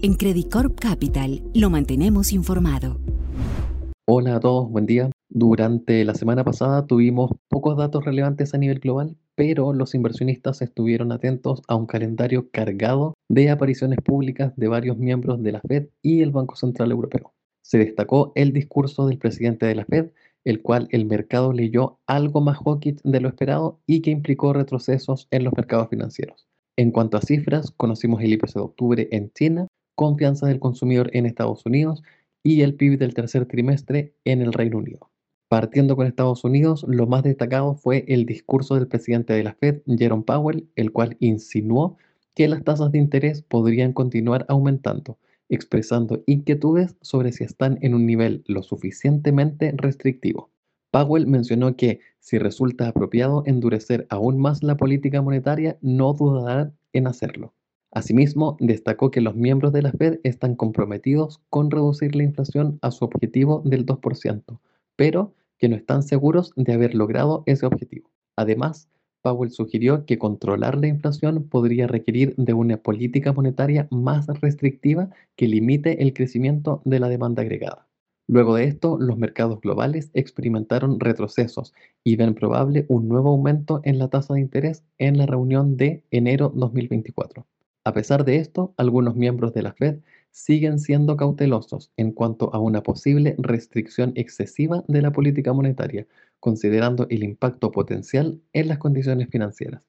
En Credit Corp Capital lo mantenemos informado. Hola a todos, buen día. Durante la semana pasada tuvimos pocos datos relevantes a nivel global, pero los inversionistas estuvieron atentos a un calendario cargado de apariciones públicas de varios miembros de la Fed y el Banco Central Europeo. Se destacó el discurso del presidente de la Fed, el cual el mercado leyó algo más hawkish de lo esperado y que implicó retrocesos en los mercados financieros. En cuanto a cifras, conocimos el IPC de octubre en China, confianza del consumidor en Estados Unidos y el PIB del tercer trimestre en el Reino Unido. Partiendo con Estados Unidos, lo más destacado fue el discurso del presidente de la Fed, Jerome Powell, el cual insinuó que las tasas de interés podrían continuar aumentando, expresando inquietudes sobre si están en un nivel lo suficientemente restrictivo. Powell mencionó que si resulta apropiado endurecer aún más la política monetaria, no dudará en hacerlo. Asimismo, destacó que los miembros de la Fed están comprometidos con reducir la inflación a su objetivo del 2%, pero que no están seguros de haber logrado ese objetivo. Además, Powell sugirió que controlar la inflación podría requerir de una política monetaria más restrictiva que limite el crecimiento de la demanda agregada. Luego de esto, los mercados globales experimentaron retrocesos y ven probable un nuevo aumento en la tasa de interés en la reunión de enero 2024. A pesar de esto, algunos miembros de la Fed siguen siendo cautelosos en cuanto a una posible restricción excesiva de la política monetaria, considerando el impacto potencial en las condiciones financieras.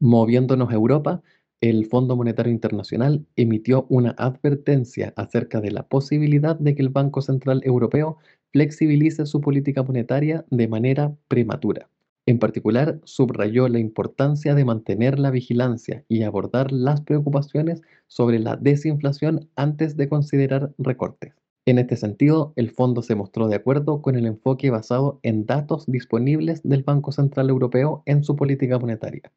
Moviéndonos a Europa, el Fondo Monetario Internacional emitió una advertencia acerca de la posibilidad de que el Banco Central Europeo flexibilice su política monetaria de manera prematura. En particular, subrayó la importancia de mantener la vigilancia y abordar las preocupaciones sobre la desinflación antes de considerar recortes. En este sentido, el fondo se mostró de acuerdo con el enfoque basado en datos disponibles del Banco Central Europeo en su política monetaria.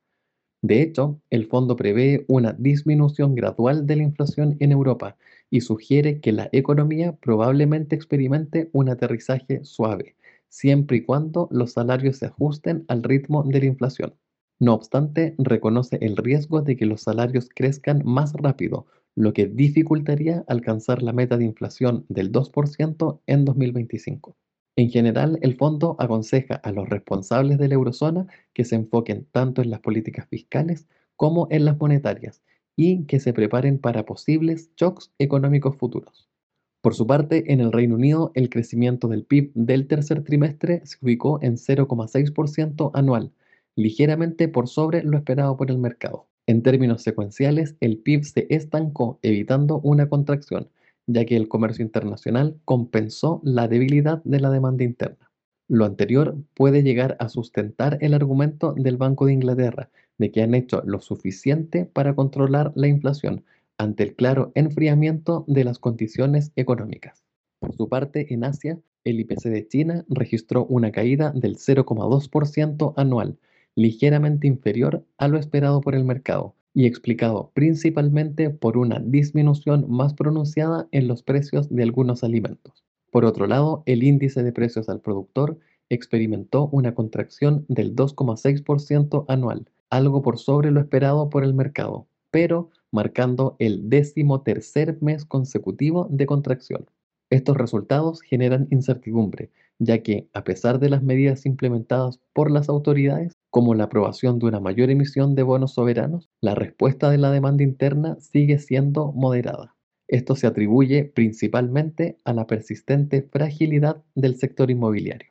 De hecho, el fondo prevé una disminución gradual de la inflación en Europa y sugiere que la economía probablemente experimente un aterrizaje suave, siempre y cuando los salarios se ajusten al ritmo de la inflación. No obstante, reconoce el riesgo de que los salarios crezcan más rápido, lo que dificultaría alcanzar la meta de inflación del 2% en 2025. En general, el fondo aconseja a los responsables de la eurozona que se enfoquen tanto en las políticas fiscales como en las monetarias y que se preparen para posibles shocks económicos futuros. Por su parte, en el Reino Unido, el crecimiento del PIB del tercer trimestre se ubicó en 0,6% anual, ligeramente por sobre lo esperado por el mercado. En términos secuenciales, el PIB se estancó, evitando una contracción, ya que el comercio internacional compensó la debilidad de la demanda interna. Lo anterior puede llegar a sustentar el argumento del Banco de Inglaterra de que han hecho lo suficiente para controlar la inflación, ante el claro enfriamiento de las condiciones económicas. Por su parte, en Asia, el IPC de China registró una caída del 0,2% anual, ligeramente inferior a lo esperado por el mercado y explicado principalmente por una disminución más pronunciada en los precios de algunos alimentos. Por otro lado, el índice de precios al productor experimentó una contracción del 2,6% anual, algo por sobre lo esperado por el mercado, pero marcando el décimo tercer mes consecutivo de contracción. Estos resultados generan incertidumbre, ya que, a pesar de las medidas implementadas por las autoridades, como la aprobación de una mayor emisión de bonos soberanos, la respuesta de la demanda interna sigue siendo moderada. Esto se atribuye principalmente a la persistente fragilidad del sector inmobiliario.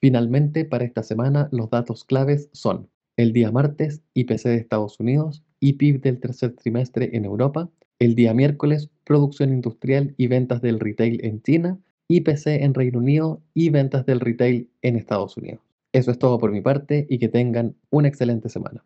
Finalmente, para esta semana, los datos claves son el día martes, IPC de Estados Unidos y PIB del tercer trimestre en Europa. El día miércoles, producción industrial y ventas del retail en China. IPC en Reino Unido y ventas del retail en Estados Unidos. Eso es todo por mi parte y que tengan una excelente semana.